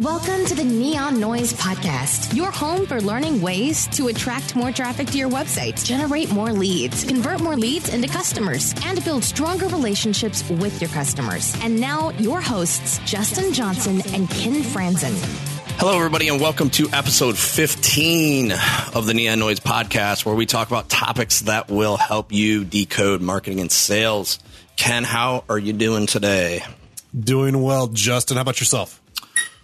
Welcome to the Neon Noise Podcast, your home for learning ways to attract more traffic to your website, generate more leads, convert more leads into customers, and build stronger relationships with your customers. And now, your hosts, Justin Johnson and Ken Franzen. Hello, everybody, and welcome to episode 15 of the Neon Noise Podcast, where we talk about topics that will help you decode marketing and sales. Ken, how are you doing today? Doing well, Justin. How about yourself?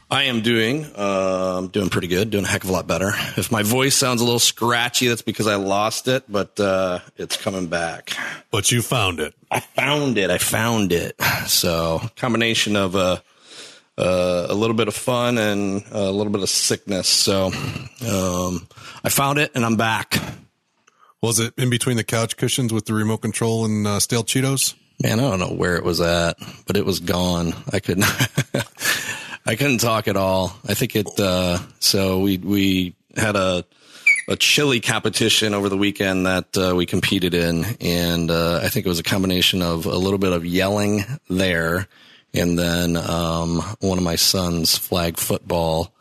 I am doing um, doing pretty good, doing a heck of a lot better. If my voice sounds a little scratchy, that's because I lost it, but uh, it's coming back. But you found it. I found it. I found it. So combination of a uh, a little bit of fun and a little bit of sickness. So um, I found it, and I'm back. Was it in between the couch cushions with the remote control and uh, stale Cheetos? Man, I don't know where it was at, but it was gone. I couldn't. I couldn't talk at all. I think it. Uh, so we we had a a chili competition over the weekend that uh, we competed in, and uh, I think it was a combination of a little bit of yelling there, and then um, one of my son's flag football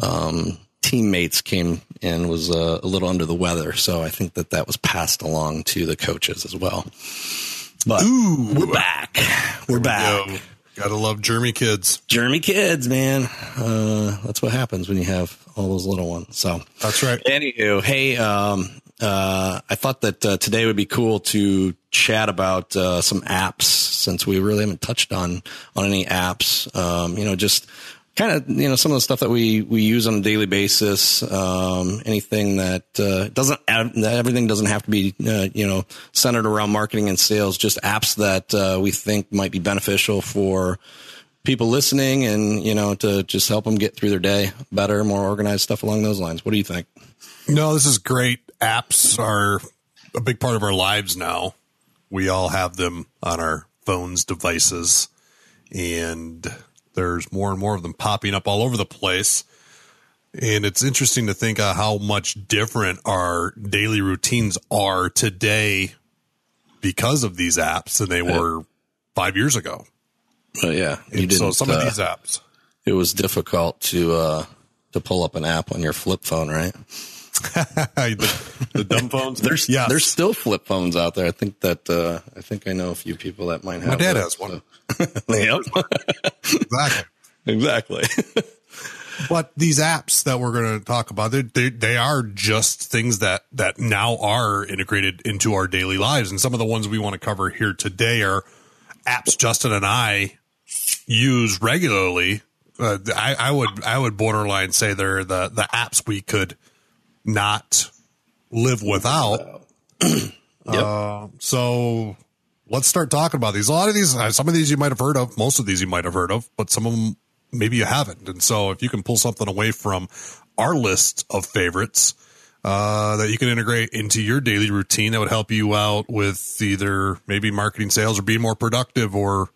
um, teammates came and was uh, a little under the weather. So I think that that was passed along to the coaches as well. But Ooh. we're back. We're back. Yo. Gotta love Jeremy kids. Jeremy kids, man. Uh, that's what happens when you have all those little ones. So that's right. Anywho, hey, um, uh, I thought that uh, today would be cool to chat about uh, some apps since we really haven't touched on on any apps. Um, you know, just kind of you know some of the stuff that we we use on a daily basis. Um, anything that uh, doesn't everything doesn't have to be uh, you know centered around marketing and sales. Just apps that uh, we think might be beneficial for people listening, and you know to just help them get through their day better, more organized stuff along those lines. What do you think? No, this is great. Apps are a big part of our lives now. We all have them on our phones, devices, and there's more and more of them popping up all over the place. And it's interesting to think of how much different our daily routines are today because of these apps than they were five years ago. Uh, yeah. so some of uh, these apps. It was difficult to uh, to pull up an app on your flip phone, right? the, the, dumb phones. There's yes. there's still flip phones out there. I think that uh, I think I know a few people that might have. My dad has one. So. yep. exactly. Exactly. but these apps that we're going to talk about, they, they, they are just things that that now are integrated into our daily lives, and some of the ones we want to cover here today are apps Justin and I use regularly. Uh, I, I would I would borderline say they're the the apps we could not live without. yep. Uh, so let's start talking about these. A lot of these, uh, some of these you might have heard of, most of these you might have heard of, but some of them maybe you haven't. And so if you can pull something away from our list of favorites, uh, that you can integrate into your daily routine that would help you out with either maybe marketing sales or being more productive or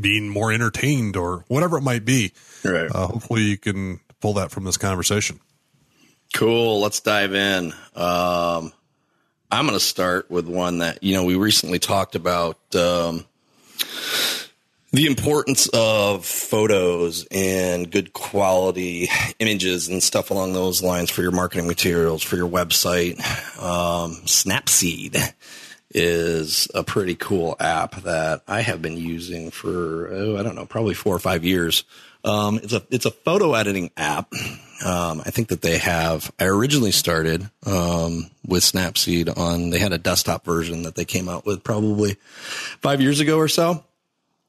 being more entertained or whatever it might be. Right. Uh, hopefully you can pull that from this conversation. Cool. Let's dive in. Um, I'm going to start with one that, you know, we recently talked about, um, the importance of photos and good quality images and stuff along those lines for your marketing materials, for your website. Um, Snapseed is a pretty cool app that I have been using for, oh, I don't know, probably four or five years. Um, it's a, it's a photo editing app um, I think that they have. I originally started um, with Snapseed on. They had a desktop version that they came out with probably five years ago or so.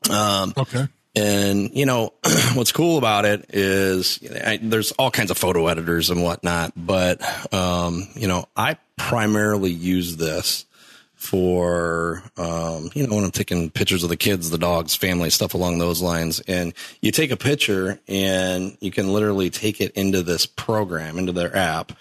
Um, okay. And you know what's cool about it is I, there's all kinds of photo editors and whatnot, but um, you know I primarily use this for um, you know when I'm taking pictures of the kids, the dogs, family, stuff along those lines. And you take a picture and you can literally take it into this program, into their app,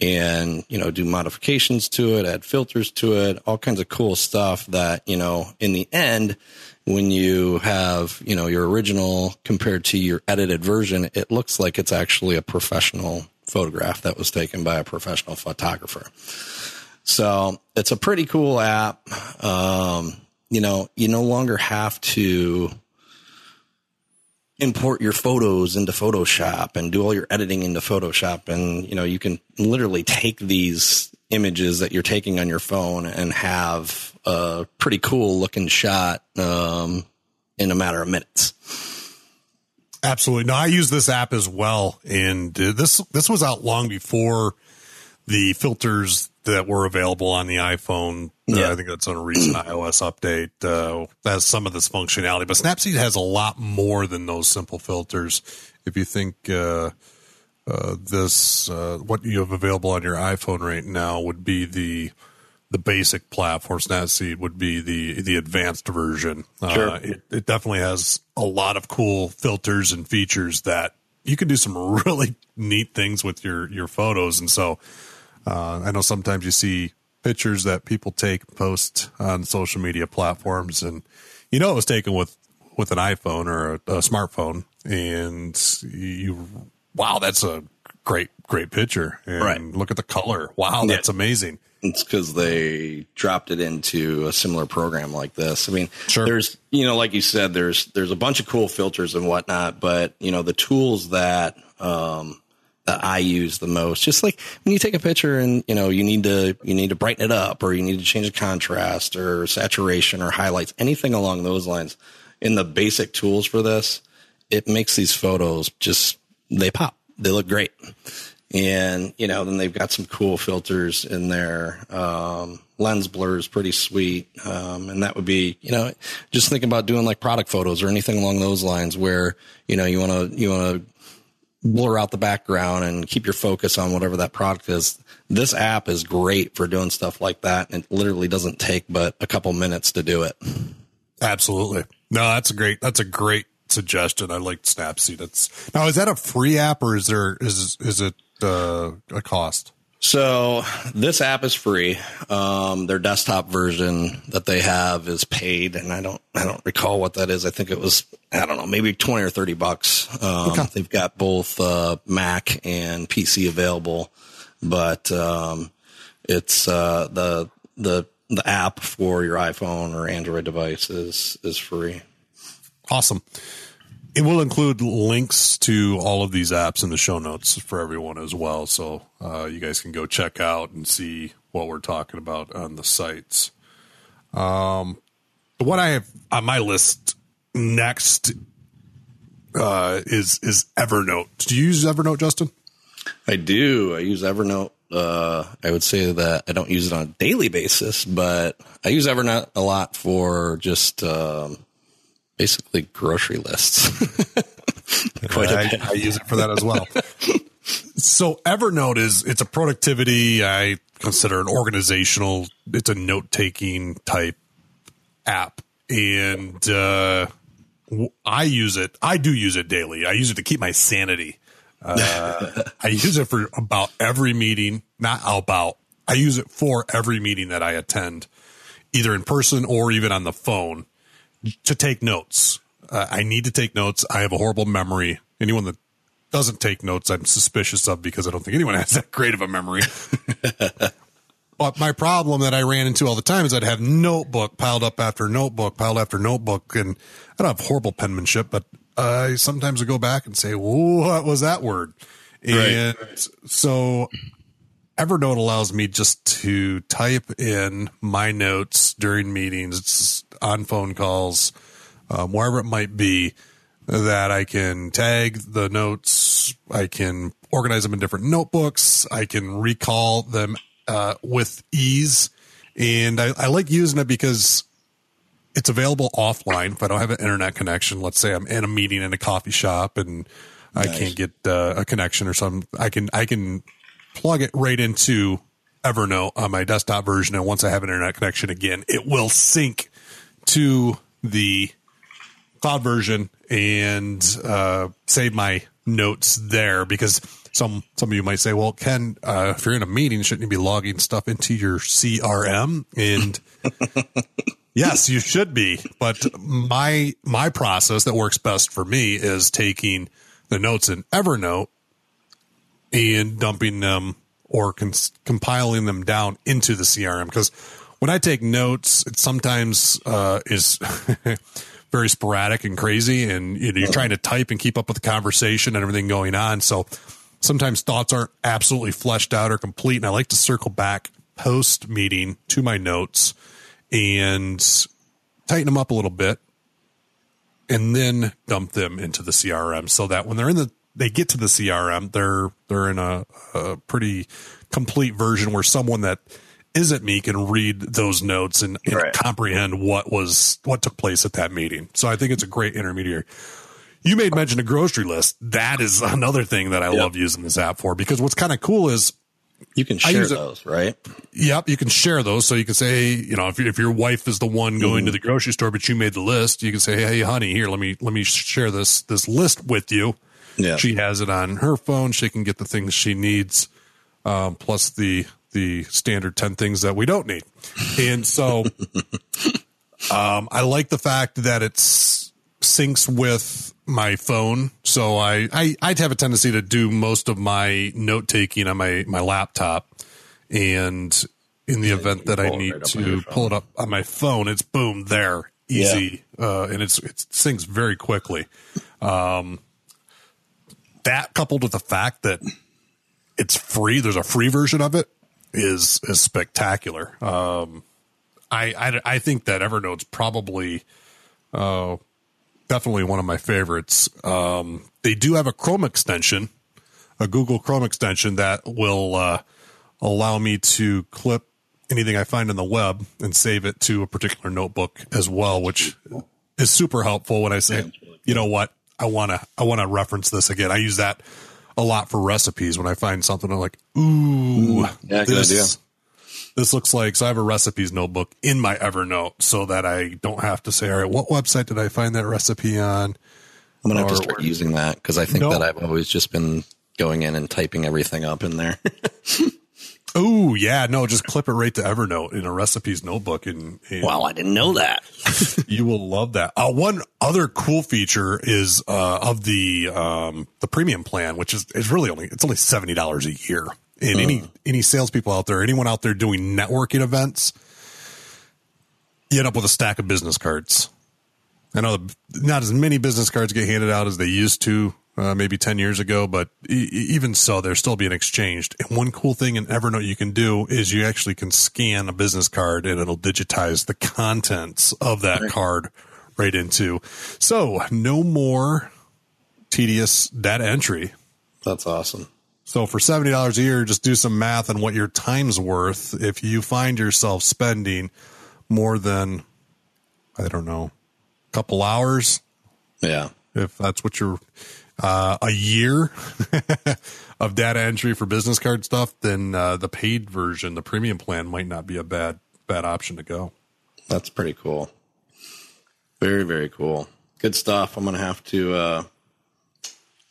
and you know do modifications to it, add filters to it, all kinds of cool stuff that you know in the end. When you have, you know, your original compared to your edited version, it looks like it's actually a professional photograph that was taken by a professional photographer. So it's a pretty cool app. Um, you know, you no longer have to import your photos into Photoshop and do all your editing into Photoshop. And, you know, you can literally take these images that you're taking on your phone and have a pretty cool looking shot um, in a matter of minutes. Absolutely. No, I use this app as well, and uh, this this was out long before the filters that were available on the iPhone. Uh, I think that's on a recent iOS update. Uh, has some of this functionality, but Snapseed has a lot more than those simple filters. If you think uh, uh, this, uh, what you have available on your iPhone right now would be the the basic platform. Snapseed would be the the advanced version. Sure. Uh, it, it definitely has a lot of cool filters and features that you can do some really neat things with your your photos. And so uh, I know sometimes you see pictures that people take post on social media platforms, and you know it was taken with with an iPhone or a, a smartphone, and you wow, that's a great great picture. And Right. look at the color. Wow, Yeah. that's amazing. It's because they dropped it into a similar program like this. I mean, Sure. there's, you know, like you said, there's there's a bunch of cool filters and whatnot, but you know, the tools that um, that I use the most, just like when you take a picture and you know you need to you need to brighten it up or you need to change the contrast or saturation or highlights, anything along those lines. In the basic tools for this, it makes these photos just they pop. They look great and you know then they've got some cool filters in there um, lens blur is pretty sweet um, and that would be you know just think about doing like product photos or anything along those lines where you know you want to you want to blur out the background and keep your focus on whatever that product is this app is great for doing stuff like that and it literally doesn't take but a couple minutes to do it Absolutely. No, that's a great that's a great suggestion. I like Snapseed. It's now is that a free app or is there is is it uh, a cost? So this app is free. Um, their desktop version that they have is paid, and I don't I don't recall what that is. I think it was I don't know maybe twenty or thirty bucks. Um, They've got both uh, Mac and PC available, but um, it's uh, the the the app for your iPhone or Android device is is free. Awesome. It will include links to all of these apps in the show notes for everyone as well, so uh, you guys can go check out and see what we're talking about on the sites. Um, what I have on my list next uh, is is Evernote. Do you use Evernote, Justin? I do. I use Evernote. Uh, I would say that I don't use it on a daily basis, but I use Evernote a lot for just um, basically grocery lists. Quite a I, bit. I use it for that as well. so Evernote is it's a productivity. I consider an organizational. It's a note taking type app, and uh, I use it. I do use it daily. I use it to keep my sanity. Uh, I use it for about every meeting. Not about. I use it for every meeting that I attend, either in person or even on the phone to take notes. Uh, I need to take notes. I have a horrible memory. Anyone that doesn't take notes, I'm suspicious of because I don't think anyone has that great of a memory. but my problem that I ran into all the time is I'd have notebook piled up after notebook, piled after notebook, and I don't have horrible penmanship, but I sometimes would go back and say, "What was that word?" And so Evernote allows me just to type in my notes during meetings, on phone calls, um, wherever it might be, that I can tag the notes. I can organize them in different notebooks. I can recall them uh, with ease. And I, I like using it because it's available offline. If I don't have an internet connection, let's say I'm in a meeting in a coffee shop and I can't get uh, a connection or something, I can I can plug it right into Evernote on my desktop version, and once I have an internet connection again, it will sync to the cloud version and uh, save my notes there because some some of you might say, well, Ken, uh, if you're in a meeting, shouldn't you be logging stuff into your CRM? And yes, you should be. But my my process that works best for me is taking the notes in Evernote and dumping them or cons- compiling them down into the CRM because when I take notes, it sometimes uh, is very sporadic and crazy, and you know, you're trying to type and keep up with the conversation and everything going on. So sometimes thoughts aren't absolutely fleshed out or complete, and I like to circle back post meeting to my notes and tighten them up a little bit, and then dump them into the CRM so that when they're in the they get to the CRM, they're they're in a, a pretty complete version where someone that isn't me can read those notes and, and right. comprehend what was what took place at that meeting. So I think it's a great intermediary. You made mention a grocery list. That is another thing that I yep. love using this app for because what's kind of cool is you can share those, right? Yep, you can share those. So you can say, you know, if if your wife is the one going mm. to the grocery store, but you made the list, you can say, "Hey, honey, here, let me let me share this this list with you." Yeah, she has it on her phone. She can get the things she needs, um, plus the the standard 10 things that we don't need. And so um, I like the fact that it syncs with my phone. So I, I, I'd have a tendency to do most of my note taking on my, my laptop. And in the yeah, event that I need right to pull it up on my phone, it's boom there, easy. Yeah. Uh, and it's, it syncs very quickly. Um, that coupled with the fact that it's free, there's a free version of it is is spectacular. Um, I, I, I think that Evernote's probably uh, definitely one of my favorites. Um, they do have a Chrome extension, a Google Chrome extension that will uh, allow me to clip anything I find on the web and save it to a particular notebook as well, which is super helpful when I say, you know what, I want to I want to reference this again. I use that a lot for recipes when I find something I'm like, ooh, yeah, this, this looks like so I have a recipes notebook in my Evernote so that I don't have to say, all right, what website did I find that recipe on? I'm gonna have to start using that because I think no. that I've always just been going in and typing everything up in there. Oh yeah, no, just clip it right to Evernote in a recipes notebook. And, and wow, I didn't know that. you will love that. Uh, one other cool feature is uh, of the um, the premium plan, which is is really only it's only seventy dollars a year. And uh. any any salespeople out there, anyone out there doing networking events, you end up with a stack of business cards. I know not as many business cards get handed out as they used to uh, maybe 10 years ago, but e- even so, they're still being exchanged. And one cool thing in Evernote you can do is you actually can scan a business card and it'll digitize the contents of that card right into. So no more tedious data entry. That's awesome. So for $70 a year, just do some math on what your time's worth. If you find yourself spending more than, I don't know, a couple hours. Yeah. If that's what you're, uh, a year of data entry for business card stuff, then uh, the paid version, the premium plan, might not be a bad bad option to go. That's pretty cool. Very very cool. Good stuff. I'm gonna have to uh,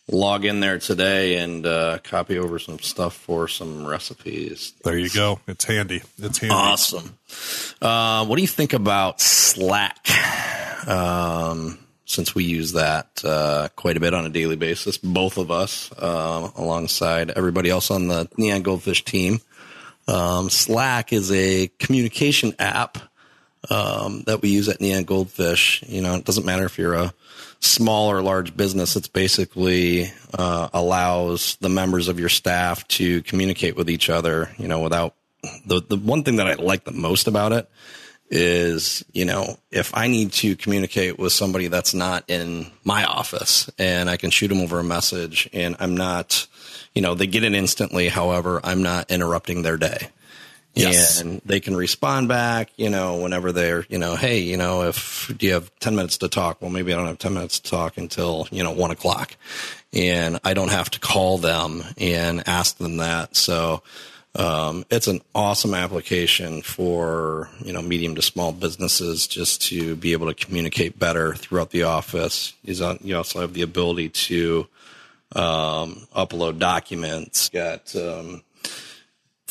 log in there today and uh, copy over some stuff for some recipes. There you go. It's handy. It's handy. Awesome. Uh, what do you think about Slack? Um, since we use that uh, quite a bit on a daily basis, both of us, uh, alongside everybody else on the Neon Goldfish team. Um, Slack is a communication app um, that we use at Neon Goldfish. You know, it doesn't matter if you're a small or large business. It's basically uh, allows the members of your staff to communicate with each other. You know, without the the one thing that I like the most about it is, you know, if I need to communicate with somebody that's not in my office and I can shoot them over a message and I'm not, you know, they get it instantly. However, I'm not interrupting their day. Yes. And they can respond back, you know, whenever they're, you know, hey, you know, if do you have 10 minutes to talk? Well, maybe I don't have 10 minutes to talk until, you know, one o'clock and I don't have to call them and ask them that. So, um, it's an awesome application for you know medium to small businesses just to be able to communicate better throughout the office. You also have the ability to um, upload documents, got um,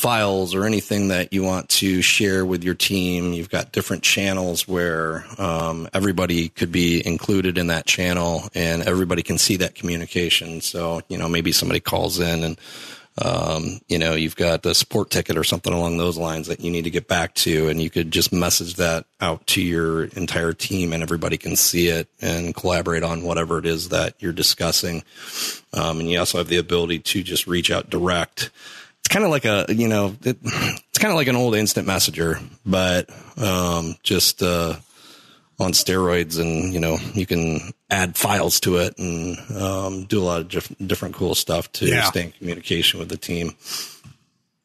files or anything that you want to share with your team. You've got different channels where um, everybody could be included in that channel and everybody can see that communication. So, you know, maybe somebody calls in and um, you know, you've got a support ticket or something along those lines that you need to get back to, and you could just message that out to your entire team, and everybody can see it and collaborate on whatever it is that you're discussing. Um, and you also have the ability to just reach out direct. It's kind of like a, you know, it, it's kind of like an old instant messenger, but um, just uh, on steroids, and you know, you can add files to it and um, do a lot of diff- different cool stuff to Yeah. stay in communication with the team.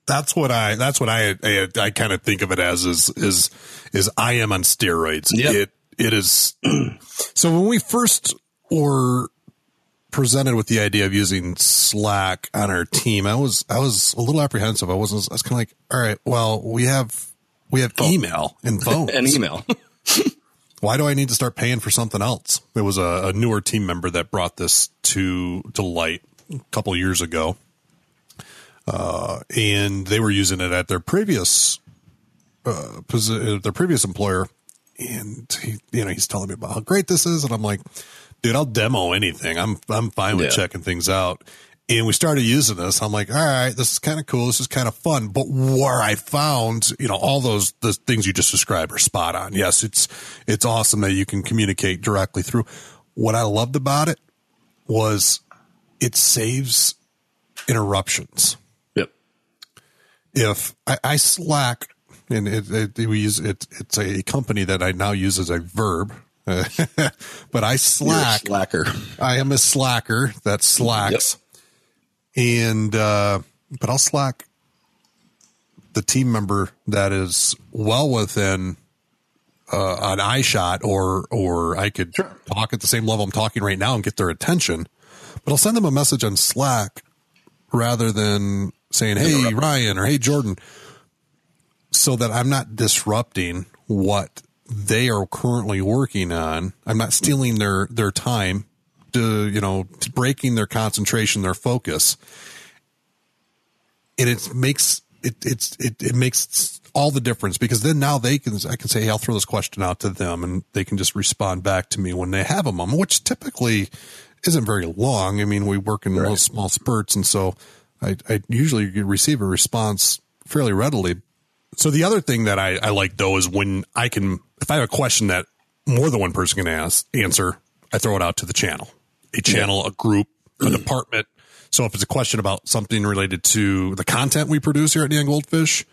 That's what I. That's what I. I, I kind of think of it as is is is IM on steroids. Yep. It it is. so when we first were presented with the idea of using Slack on our team, I was I was a little apprehensive. I wasn't. I was kind of like, all right, well, we have we have email and phone And email. why do I need to start paying for something else? It was a, a newer team member that brought this to to light a couple years ago, uh, and they were using it at their previous uh, posi- uh, their previous employer, and he, you know he's telling me about how great this is, and I'm like, dude, I'll demo anything. I'm I'm fine with Yeah. checking things out. And we started using this. I'm like, all right, this is kind of cool. This is kind of fun. But where I found, you know, all those the things you just described are spot on. Yes, it's it's awesome that you can communicate directly through. What I loved about it was it saves interruptions. yep. If I, I Slack, and it, it, we use it, it's a company that I now use as a verb. but I Slack. slacker. I am a slacker that slacks. And, uh, but I'll slack the team member that is well within, uh, an eye shot or, or I could talk at the same level I'm talking right now and get their attention, but I'll send them a message on Slack rather than saying, Hey, Ryan or Hey, Jordan, so that I'm not disrupting what they are currently working on. I'm not stealing their, their time to, you know, breaking their concentration, their focus. And it makes it, it's, it, it makes all the difference because then now they can, I can say, Hey, I'll throw this question out to them and they can just respond back to me when they have a moment, which typically isn't very long. I mean, we work in those small spurts. And so I, I usually receive a response fairly readily. So the other thing that I, I like though is when I can, if I have a question that more than one person can ask, answer, I throw it out to the channel, a channel, a group, a mm. department. So if it's a question about something related to the content we produce here at Neon Goldfish,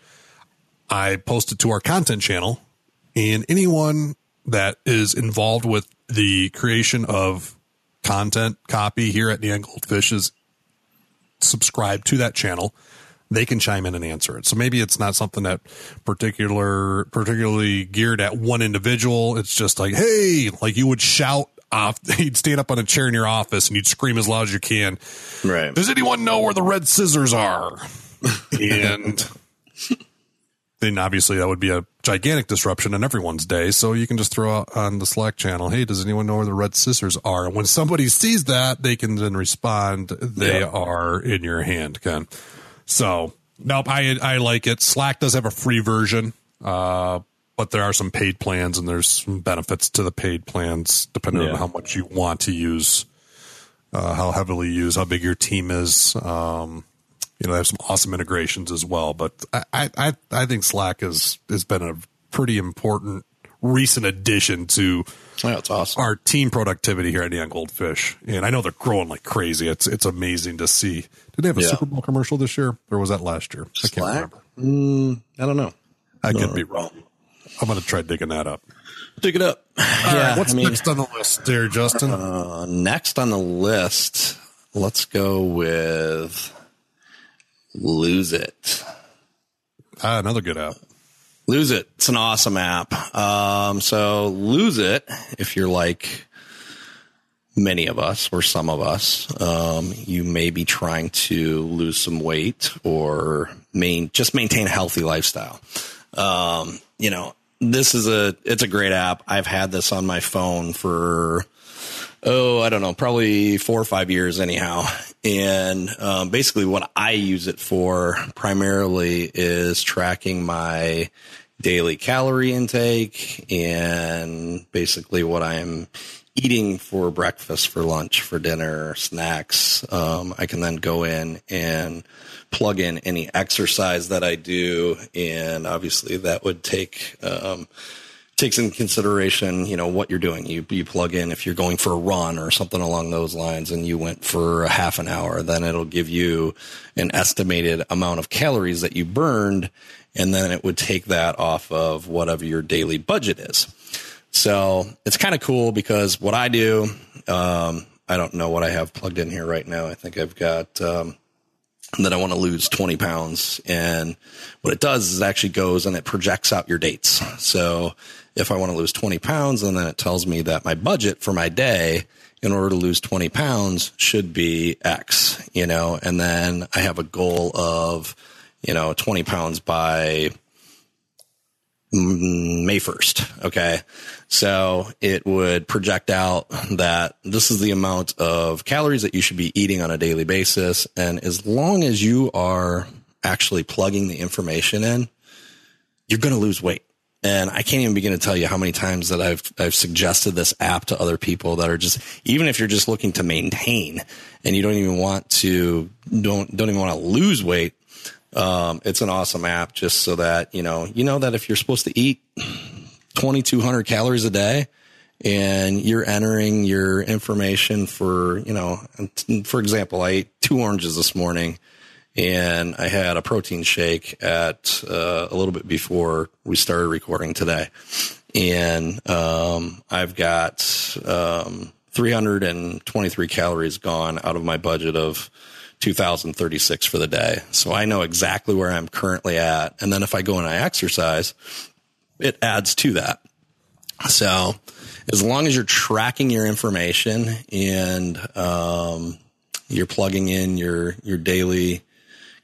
I post it to our content channel and anyone that is involved with the creation of content copy here at Neon Goldfish is subscribed to that channel, they can chime in and answer it. So maybe it's not something that particular particularly geared at one individual. It's just like, hey, like you would shout off, you'd stand up on a chair in your office and you'd scream as loud as you can. Right. Does anyone know where the red scissors are? and then obviously that would be a gigantic disruption in everyone's day. So you can just throw out on the Slack channel, hey, does anyone know where the red scissors are? And when somebody sees that, they can then respond, they Yeah. are in your hand, Ken. So nope, I I like it. Slack does have a free version. Uh but there are some paid plans and there's some benefits to the paid plans depending Yeah. on how much you want to use uh, how heavily you use, how big your team is. Um, you know, they have some awesome integrations as well. But I, I, I- think Slack has has been a pretty important recent addition to that's awesome. our team productivity here at Neon Goldfish. And I know they're growing like crazy. It's it's amazing to see. Did they have a Yeah. Super Bowl commercial this year, or was that last year? I can't remember. Mm, I don't know. I could be wrong. I'm going to try digging that up. Dig it up. All yeah, right, what's I mean, next on the list there, Justin? uh, next on the list, let's go with Lose It. ah, another good app. Lose It. It's an awesome app. Um, so Lose It, if you're like many of us or some of us, um, you may be trying to lose some weight or main, just maintain a healthy lifestyle. Um, you know, this is a, it's a great app. I've had this on my phone for, oh, I don't know, probably four or five years anyhow. And um, basically, what I use it for primarily is tracking my daily calorie intake and basically what I'm eating for breakfast, for lunch, for dinner, snacks, um, I can then go in and plug in any exercise that I do, and obviously that would take um, takes in consideration, you know, what you're doing. You you plug in if you're going for a run or something along those lines, and you went for a half an hour, then it'll give you an estimated amount of calories that you burned, and then it would take that off of whatever your daily budget is. So it's kind of cool because what I do, um, I don't know what I have plugged in here right now. I think I've got um, that I want to lose 20 pounds. And what it does is it actually goes and it projects out your dates. So if I want to lose 20 pounds, and then it tells me that my budget for my day in order to lose 20 pounds should be X, you know, and then I have a goal of, you know, 20 pounds by May 1st. Okay. So it would project out that this is the amount of calories that you should be eating on a daily basis. And as long as you are actually plugging the information in, you're going to lose weight. And I can't even begin to tell you how many times that I've, I've suggested this app to other people that are just, even if you're just looking to maintain and you don't even want to, don't, don't even want to lose weight, um, it's an awesome app just so that, you know, you know that if you're supposed to eat 2,200 calories a day and you're entering your information for, you know, for example, I ate two oranges this morning and I had a protein shake at uh, a little bit before we started recording today. And um, I've got um, 323 calories gone out of my budget of 2036 for the day. So I know exactly where I'm currently at. And then if I go and I exercise, it adds to that. So as long as you're tracking your information and um, you're plugging in your your daily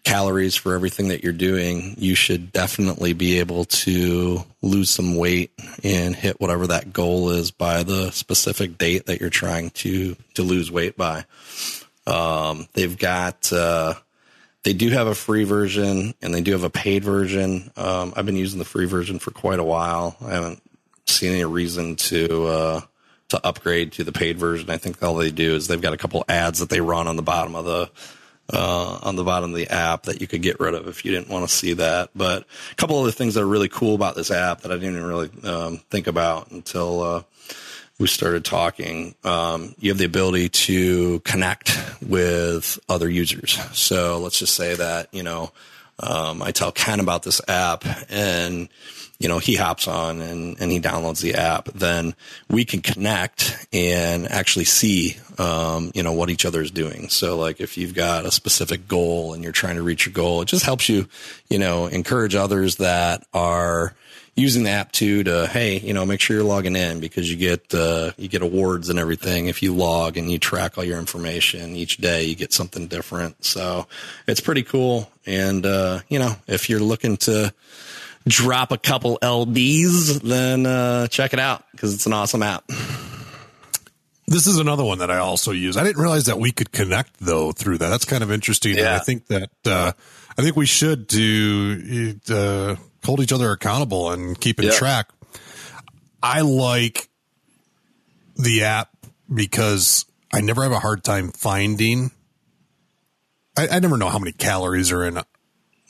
calories for everything that you're doing, you should definitely be able to lose some weight and hit whatever that goal is by the specific date that you're trying to to lose weight by. Um, they've got, uh, they do have a free version and they do have a paid version. Um, I've been using the free version for quite a while. I haven't seen any reason to, uh, to upgrade to the paid version. I think all they do is they've got a couple ads that they run on the bottom of the, uh, on the bottom of the app that you could get rid of if you didn't want to see that. But a couple of the things that are really cool about this app that I didn't really um, think about until uh, we started talking, um, you have the ability to connect with other users. So let's just say that, you know, um, I tell Ken about this app and, you know, he hops on and, and he downloads the app, then we can connect and actually see, um, you know, what each other is doing. So like if you've got a specific goal and you're trying to reach your goal, it just helps you, you know, encourage others that are, using the app too to hey you know make sure you're logging in because you get uh, you get awards and everything if you log and you track all your information each day you get something different so it's pretty cool and uh, you know if you're looking to drop a couple lbs then uh, check it out because it's an awesome app this is another one that I also use. I didn't realize that we could connect though through that. That's kind of interesting. Yeah. I think that uh, I think we should do uh, hold each other accountable and keep in yeah. track. I like the app because I never have a hard time finding. I, I never know how many calories are in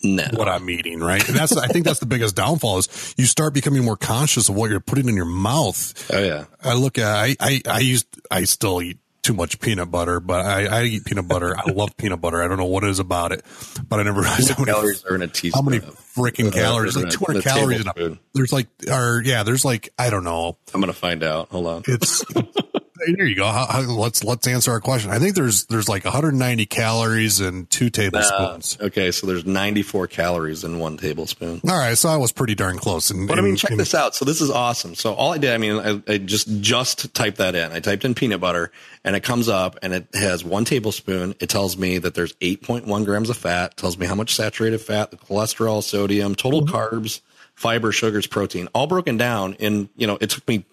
no. what I'm eating, right? And that's I think that's the biggest downfall is you start becoming more conscious of what you're putting in your mouth. Oh yeah. I look at I I, I used I still eat too much peanut butter, but I, I eat peanut butter. I love peanut butter. I don't know what it is about it, but I never realized how many calories are in a teaspoon. How many freaking calories? Like 200 calories in a, there's like, or yeah, there's like, I don't know. I'm going to find out. Hold on. It's, there you go. How, how, let's let's answer our question. I think there's there's like 190 calories and two tablespoons. Uh, okay, so there's 94 calories in one tablespoon. All right, so I was pretty darn close. And, but I mean, check this out. So this is awesome. So all I did, I mean, I, I just just typed that in. I typed in peanut butter, and it comes up, and it has one tablespoon. It tells me that there's 8.1 grams of fat. Tells me how much saturated fat, the cholesterol, sodium, total mm-hmm. carbs fiber, sugars, protein, all broken down in, you know, it took me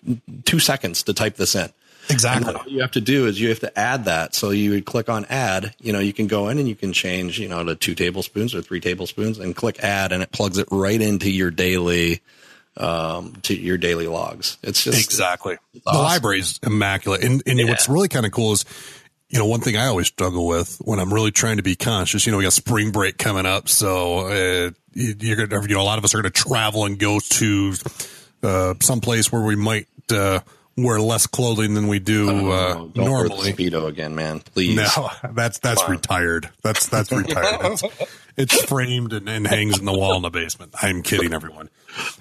two seconds to type this in. Exactly. all you have to do is you have to add that. So you would click on add, you know, you can go in and you can change, you know, to two tablespoons or three tablespoons and click add and it plugs it right into your daily, um, to your daily logs. It's just exactly it's the awesome. library's immaculate. And and Yeah. what's really kind of cool is, you know, one thing I always struggle with when I'm really trying to be conscious. You know, we got spring break coming up, so uh, you- you're gonna, you know, a lot of us are going to travel and go to uh, someplace where we might uh, wear less clothing than we do uh, Oh, don't wear the speedo again, man. Please. No, that's that's on. retired. That's that's retired. It's, it's framed and, and hangs in the wall in the basement. I'm kidding, everyone.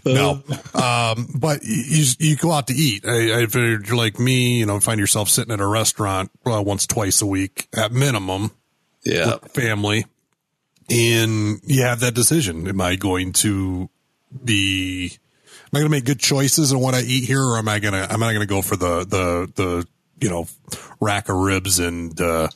No, um, but you you go out to eat. I, if you're like me, you know, find yourself sitting at a restaurant uh, once twice a week at minimum, Yeah. family, and you have that decision: Am I going to be? Am I going to make good choices on what I eat here, or am I going to? Am I going to go for the the the you know rack of ribs and uh,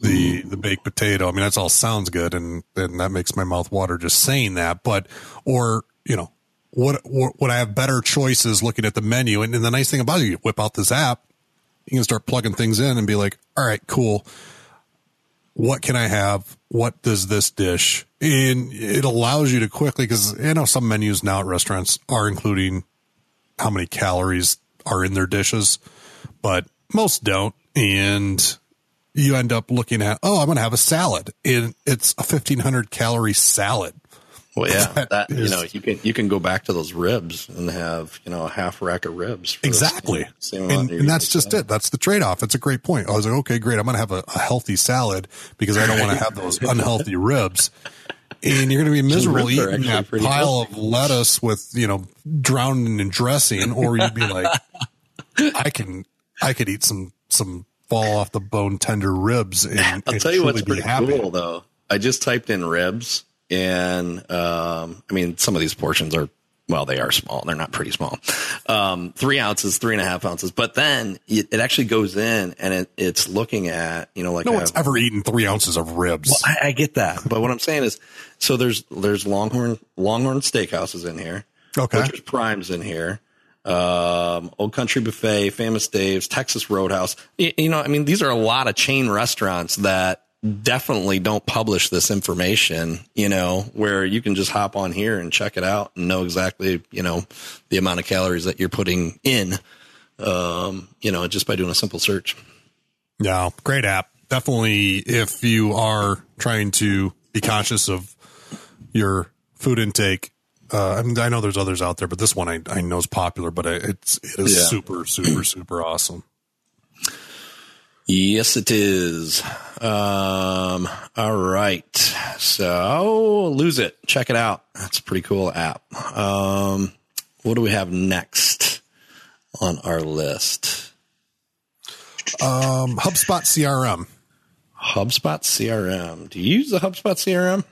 the the baked potato? I mean, that's all sounds good, and and that makes my mouth water just saying that. But or you know. What, what would I have better choices looking at the menu? And, and the nice thing about it, you whip out this app, you can start plugging things in and be like, all right, cool what can I have? What does this dish? And it allows you to quickly, because you know some menus now at restaurants are including how many calories are in their dishes, but most don't. And you end up looking at, oh, I'm going to have a salad, and it's a 1500 calorie salad. Well, yeah, That that you know, you can you can go back to those ribs and have you know a half rack of ribs. for Exactly. same- same And, and that's just it. That's the trade off. It's a great point. I was like, okay, great. I'm going to have a, a healthy salad because I don't want to have those unhealthy ribs. And you're going to be miserable eating that pile of lettuce with, you know, drowning in dressing, or you'd be like, I can, I could eat some, some fall off the bone tender ribs and, I'll and tell you what's pretty happy. cool though. I just typed in ribs, and um, I mean some of these portions are well, they are small. They're not pretty small. Um, three ounces, three and a half ounces. But then it, it actually goes in and it, it's looking at you know like No I one's ever eaten three ounces of ribs. Well, I, I get that, but what I'm saying is, so there's there's Longhorn Longhorn Steakhouses in here, Okay. Butcher's Primes in here, um, Old Country Buffet, Famous Dave's, Texas Roadhouse. You, you know, I mean, these are a lot of chain restaurants that definitely don't publish this information. You know, where you can just hop on here and check it out and know exactly you know the amount of calories that you're putting in. Um, you know, just by doing a simple search. Yeah, great app. Definitely, if you are trying to be conscious of your food intake. Uh, I mean, I know there's others out there, but this one I, I know is popular. But it's it is Yeah. super, super, super awesome. Yes, it is. Um, all right. So lose it. Check it out. That's a pretty cool app. Um, what do we have next on our list? Um, HubSpot CRM. HubSpot CRM. Do you use the HubSpot CRM?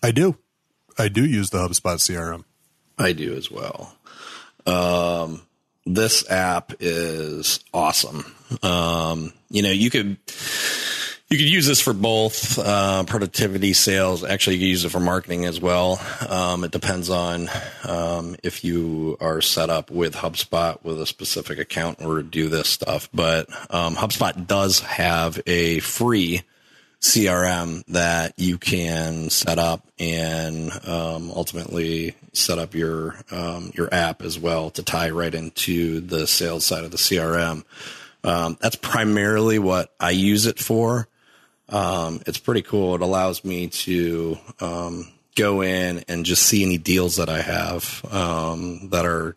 I do. I do use the HubSpot CRM. I do as well. Um, this app is awesome. Um, you know, you could you could use this for both uh, productivity, sales. Actually, you could use it for marketing as well. Um, it depends on um, if you are set up with HubSpot with a specific account in order to do this stuff. But um, HubSpot does have a free CRM that you can set up and um, ultimately set up your um, your app as well to tie right into the sales side of the CRM. Um, that's primarily what I use it for. Um, it's pretty cool. It allows me to um, go in and just see any deals that I have um, that are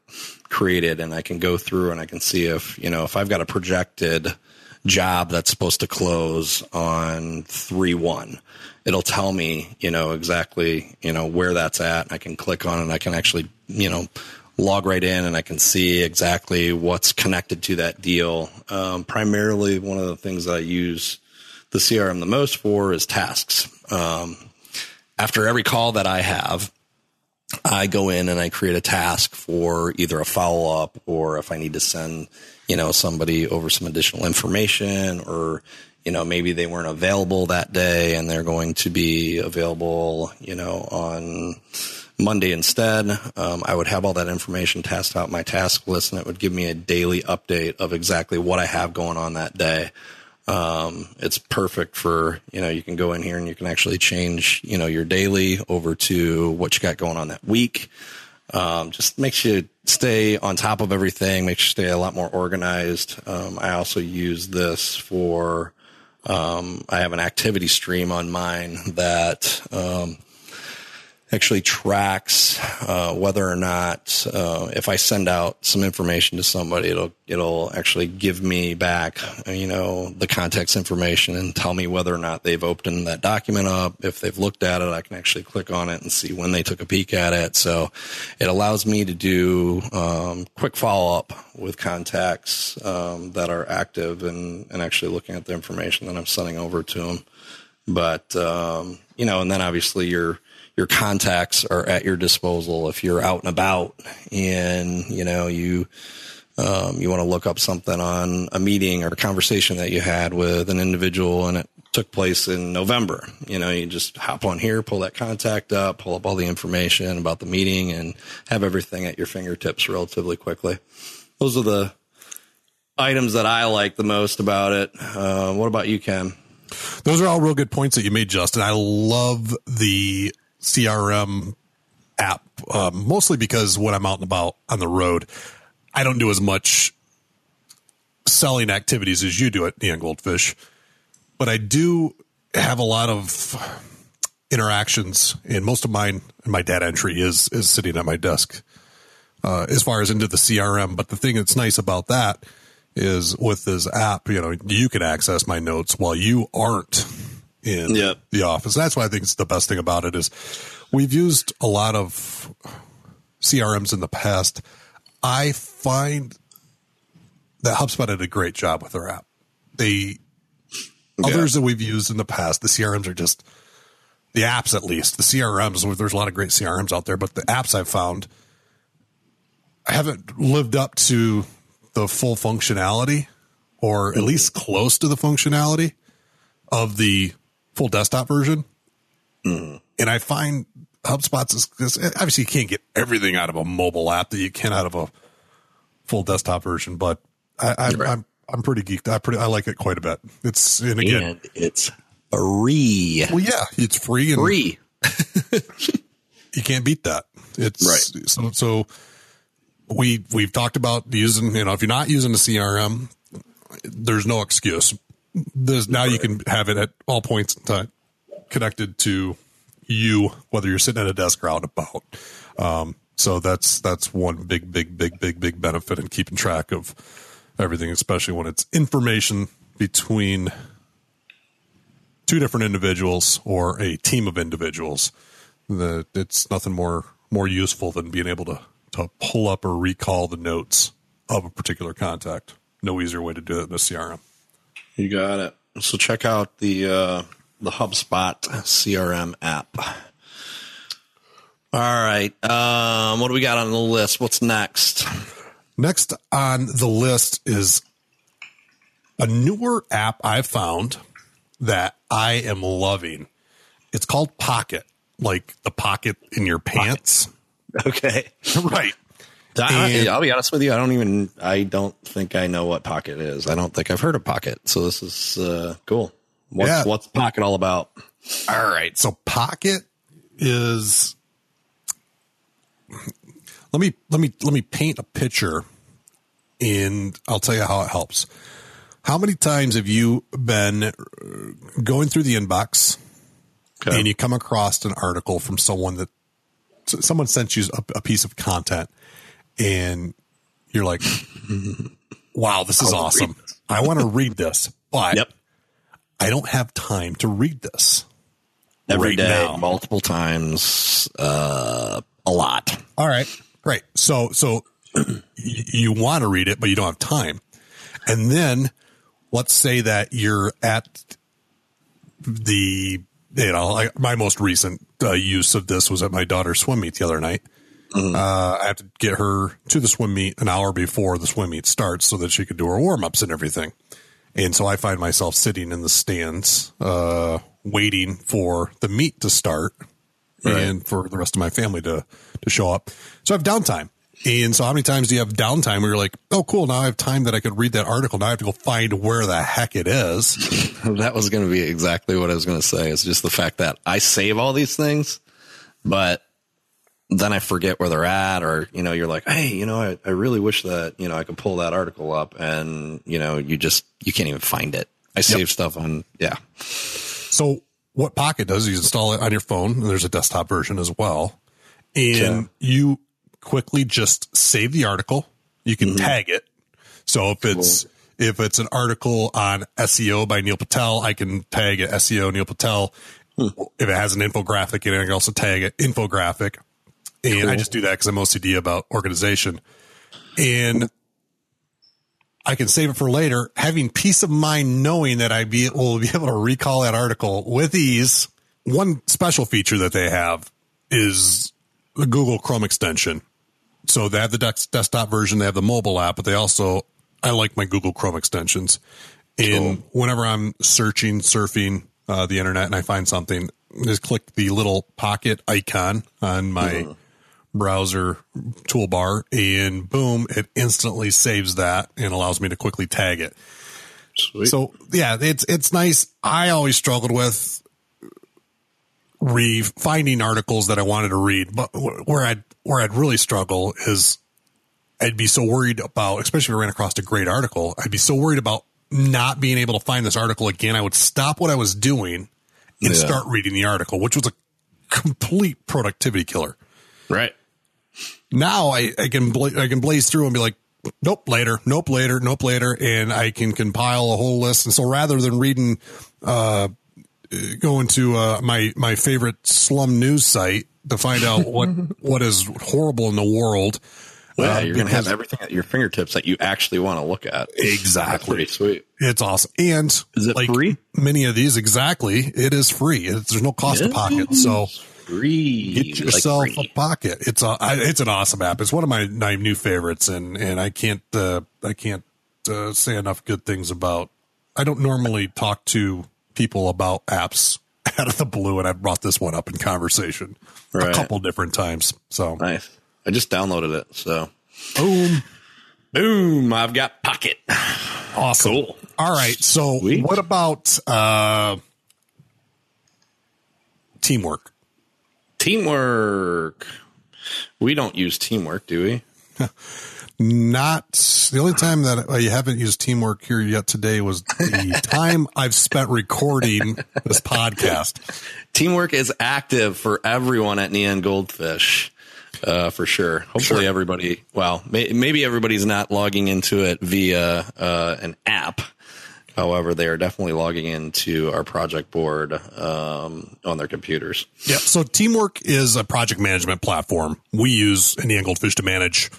created, and I can go through and I can see if you know if I've got a projected job that's supposed to close on three one. It'll tell me, you know, exactly, you know, where that's at. I can click on it. And I can actually, you know, log right in and I can see exactly what's connected to that deal. Um, primarily, one of the things I use the CRM the most for is tasks. Um, after every call that I have, I go in and I create a task for either a follow up or if I need to send, you know, somebody over some additional information or, you know, maybe they weren't available that day and they're going to be available, you know, on Monday instead. Um, I would have all that information tasked out my task list and it would give me a daily update of exactly what I have going on that day. Um, it's perfect for, you know, you can go in here and you can actually change, you know, your daily over to what you got going on that week. um, just makes you stay on top of everything, makes you stay a lot more organized. Um, I also use this for, um, I have an activity stream on mine that, um, actually tracks uh, whether or not uh, if I send out some information to somebody, it'll it'll actually give me back you know the context information and tell me whether or not they've opened that document up. If they've looked at it, I can actually click on it and see when they took a peek at it. So it allows me to do um, quick follow up with contacts um, that are active and and actually looking at the information that I'm sending over to them. But um, you know, and then obviously you're your contacts are at your disposal if you're out and about and you know you um, you want to look up something on a meeting or a conversation that you had with an individual and it took place in November. You know, you just hop on here, pull that contact up, pull up all the information about the meeting and have everything at your fingertips relatively quickly. Those are the items that I like the most about it. Uh, what about you, Ken? Those are all real good points that you made, Justin. I love the CRM app, um, mostly because when I'm out and about on the road, I don't do as much selling activities as you do at Neon Goldfish, but I do have a lot of interactions, and most of mine, my data entry is is sitting at my desk. Uh, as far as into the CRM, but the thing that's nice about that is with this app, you know, you can access my notes while you aren't in yep. the office. That's why I think it's the best thing about it is we've used a lot of CRMs in the past. I find that HubSpot did a great job with their app. They yeah. others that we've used in the past, the CRMs are just the apps at least. The CRMs, there's a lot of great CRMs out there, but the apps I've found I haven't lived up to the full functionality or at mm-hmm. least close to the functionality of the full desktop version. Mm. And I find HubSpot's is obviously you can't get everything out of a mobile app that you can out of a full desktop version, but I, I, right. I'm I'm pretty geeked. I pretty I like it quite a bit. It's and again and it's free. Well, yeah, it's free and free. you can't beat that. It's right. So, so we we've talked about using you know if you're not using a CRM, there's no excuse there's now you can have it at all points in time connected to you, whether you're sitting at a desk or out about. Um, so that's that's one big, big, big, big, big benefit in keeping track of everything, especially when it's information between two different individuals or a team of individuals. That it's nothing more more useful than being able to to pull up or recall the notes of a particular contact. No easier way to do it than a CRM. You got it. So check out the uh, the HubSpot CRM app. All right. Um, what do we got on the list? What's next? Next on the list is a newer app I found that I am loving. It's called Pocket, like the pocket in your pants. Okay. right. I, will be honest with you. I don't even. I don't think I know what Pocket is. I don't think I've heard of Pocket. So this is uh, cool. What's, yeah. what's Pocket all about? All right. So Pocket is. Let me let me let me paint a picture, and I'll tell you how it helps. How many times have you been going through the inbox okay. and you come across an article from someone that someone sent you a, a piece of content and you're like, wow, this is awesome. I want to read this, but yep. I don't have time to read this every right day, now. multiple times, uh, a lot. All right, great. So, so you want to read it, but you don't have time. And then let's say that you're at the, you know, like my most recent uh, use of this was at my daughter's swim meet the other night. Mm-hmm. Uh, I have to get her to the swim meet an hour before the swim meet starts so that she could do her warm ups and everything. And so I find myself sitting in the stands, uh, waiting for the meet to start right. and for the rest of my family to, to show up. So I have downtime. And so how many times do you have downtime where you're like, oh, cool. Now I have time that I could read that article. Now I have to go find where the heck it is. that was going to be exactly what I was going to say. It's just the fact that I save all these things, but then I forget where they're at, or you know, you're like, hey, you know, I, I really wish that you know I could pull that article up, and you know, you just you can't even find it. I save stuff on yeah. So what Pocket does, you install it on your phone, and there's a desktop version as well, and Yeah. you quickly just save the article. You can mm-hmm. tag it. So if it's if it's an article on SEO by Neil Patel, I can tag it SEO Neil Patel. Hmm. If it has an infographic in it, I can also tag it infographic. And I just do that because I'm OCD about organization. And I can save it for later, having peace of mind knowing that I be will be able to recall that article with ease. One special feature that they have is the Google Chrome extension. So they have the desktop version, they have the mobile app, but they also I like my Google Chrome extensions. And whenever I'm searching, surfing uh, the internet, and I find something, just click the little pocket icon on my browser toolbar, and boom, it instantly saves that and allows me to quickly tag it. Sweet. So yeah, it's it's nice. I always struggled with re finding articles that I wanted to read, but where I'd where I'd really struggle is I'd be so worried about, especially if I ran across a great article, I'd be so worried about not being able to find this article again. I would stop what I was doing and Yeah. start reading the article, which was a complete productivity killer right. Now I, I can bla- I can blaze through and be like, nope, later, nope, later, nope, later, and I can compile a whole list. And so rather than reading, uh, going to uh, my my favorite slum news site to find out what what is horrible in the world, Yeah, uh, you're gonna have everything at your fingertips that you actually want to look at. Exactly. pretty sweet. it's awesome. And Is it free? Many of these, exactly, it is free. It's, there's no cost to pocket. So. Free. Get like yourself free. a pocket. It's a I, it's an awesome app. It's one of my, my new favorites, and and I can't uh, I can't uh, say enough good things about. I don't normally talk to people about apps out of the blue, and I've brought this one up in conversation a couple different times. So Nice. I just downloaded it, so boom, boom. I've got Pocket. awesome. Cool. All right. So Sweet. what about uh, teamwork? Teamwork. We don't use teamwork, do we? Not the only time that you haven't used teamwork here yet today was the time I've spent recording this podcast. Teamwork is active for everyone at Neon Goldfish, uh, for sure. Hopefully, everybody. Well, may, maybe everybody's not logging into it via uh, an app. However, they are definitely logging into our project board um, on their computers. Yeah. So teamwork is a project management platform we use in the Goldfish to manage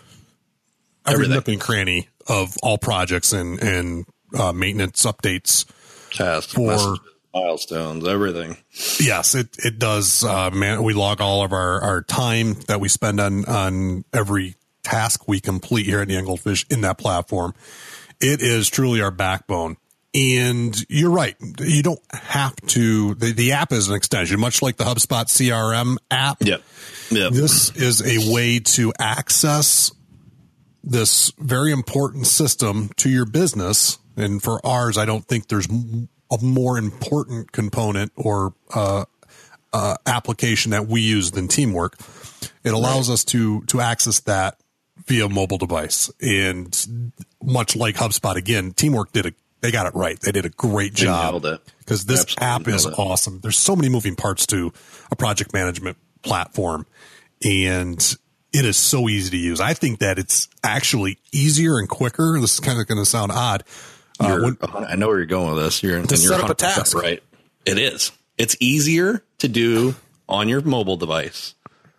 every Everything. nook and cranny of all projects and and uh, maintenance updates. Tasks, For- messages, milestones, everything. Yes, it it does. Uh, man, we log all of our our time that we spend on on every task we complete here at the Goldfish in that platform. It is truly our backbone. And you're right. You don't have to. The, the app is an extension, much like the HubSpot CRM app. Yep. Yep. This is a way to access this very important system to your business. And for ours, I don't think there's a more important component or uh, uh, application that we use than Teamwork. It allows us to to access that via mobile device. And much like HubSpot, again, Teamwork did a they got it right. They did a great job because this Absolutely app is awesome. There's so many moving parts to a project management platform, and it is so easy to use. I think that it's actually easier and quicker. This is kind of going to sound odd. Uh, when- I know where you're going with this. You're, and you're set up a 100% task. right. It is. It's easier to do on your mobile device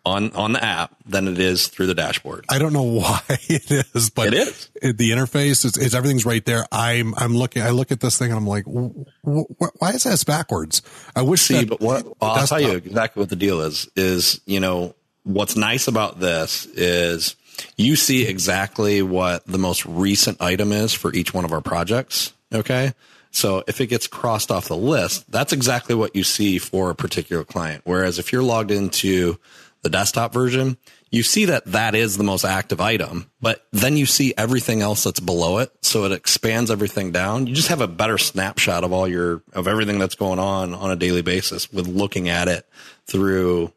on on the app than it is through the dashboard. I don't know why it is, but It is. it- the interface is, is everything's right there. I'm I'm looking. I look at this thing and I'm like, wh- wh- why is this backwards? I wish. See, that but what the I'll tell you exactly what the deal is. Is you know what's nice about this is you see exactly what the most recent item is for each one of our projects. Okay. So if it gets crossed off the list, that's exactly what you see for a particular client. Whereas if you're logged into the desktop version, you see that that is the most active item, but then you see everything else that's below it. So it expands everything down. You just have a better snapshot of all your, of everything that's going on on a daily basis with looking at it through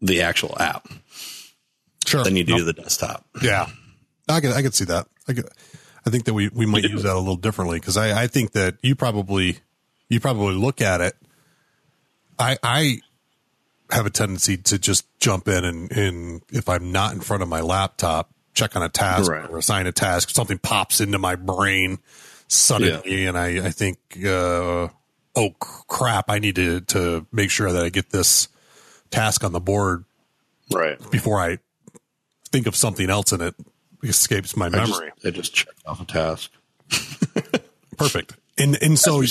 the actual app. Sure. than you do Nope. the desktop. Yeah, I could I could see that. I could, I think that we we might use that a little differently because I I think that you probably you probably look at it. I I have a tendency to just jump in and and if I'm not in front of my laptop, check on a task Right. or assign a task. Something pops into my brain suddenly, and I I think uh, oh crap, I need to to make sure that I get this task on the board Right. before I think of something else and it escapes my I just, memory. I just checked off a task. Perfect. And and so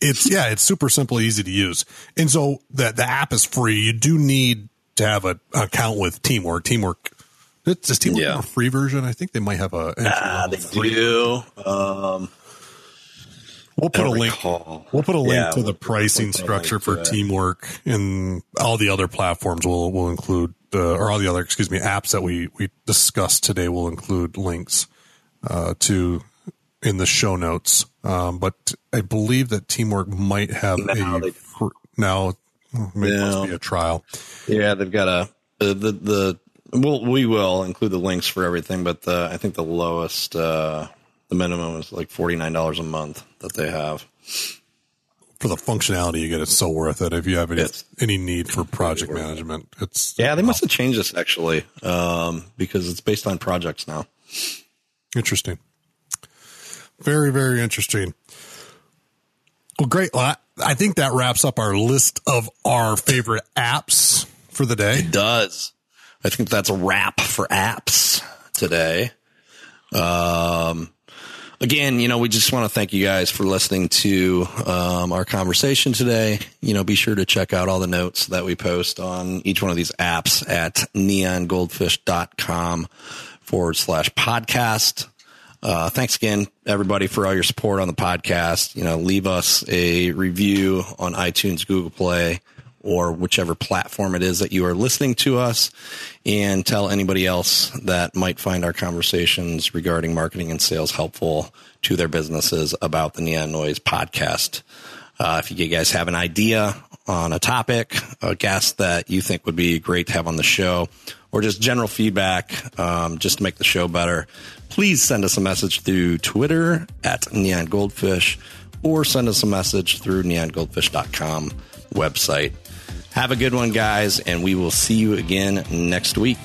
it's yeah, it's super simple, easy to use. And so the the app is free. You do need to have a account with Teamwork. Teamwork does Teamwork Yeah. have a free version? I think they might have a. Ah, they do. Um, We'll put I a don't link. recall. We'll put a link Yeah, to the we'll- pricing we'll structure for. Teamwork and all the other platforms. will will include uh, or all the other excuse me apps that we we discussed today will include links uh, to in the show notes. Um, but I believe that Teamwork might have Now a fr- now oh, maybe must be a trial. Yeah, they've got a the the, the we'll, we will include the links for everything, but the, I think the lowest uh, the minimum is like forty nine dollars a month that they have. For the functionality you get, it's so worth it. If you have any, It's any need for project management, it's Yeah, they must have changed this actually um, because it's based on projects now. Interesting. Very, very interesting. Well, great. Well, I, think that wraps up our list of our favorite apps for the day. It does. I think that's a wrap for apps today. Um, again, you know, we just want to thank you guys for listening to um, our conversation today. You know, be sure to check out all the notes that we post on each one of these apps at neongoldfish.com forward slash podcast. Uh, thanks again, everybody, for all your support on the podcast. You know, leave us a review on iTunes, Google Play, or whichever platform it is that you are listening to us, and tell anybody else that might find our conversations regarding marketing and sales helpful to their businesses about the Neon Noise podcast. Uh, if you guys have an idea on a topic, a guest that you think would be great to have on the show, or just general feedback, um, just to make the show better, please send us a message through Twitter at Neon Goldfish or send us a message through neongoldfish.com website. Have a good one, guys, and we will see you again next week.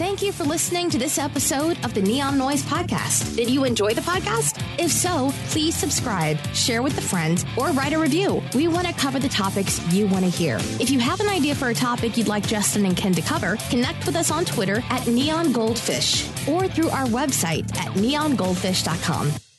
Thank you for listening to this episode of the Neon Noise Podcast. Did you enjoy the podcast? If so, please subscribe, share with a friend, or write a review. We want to cover the topics you want to hear. If you have an idea for a topic you'd like Justin and Ken to cover, connect with us on Twitter at Neon Goldfish or through our website at neongoldfish.com.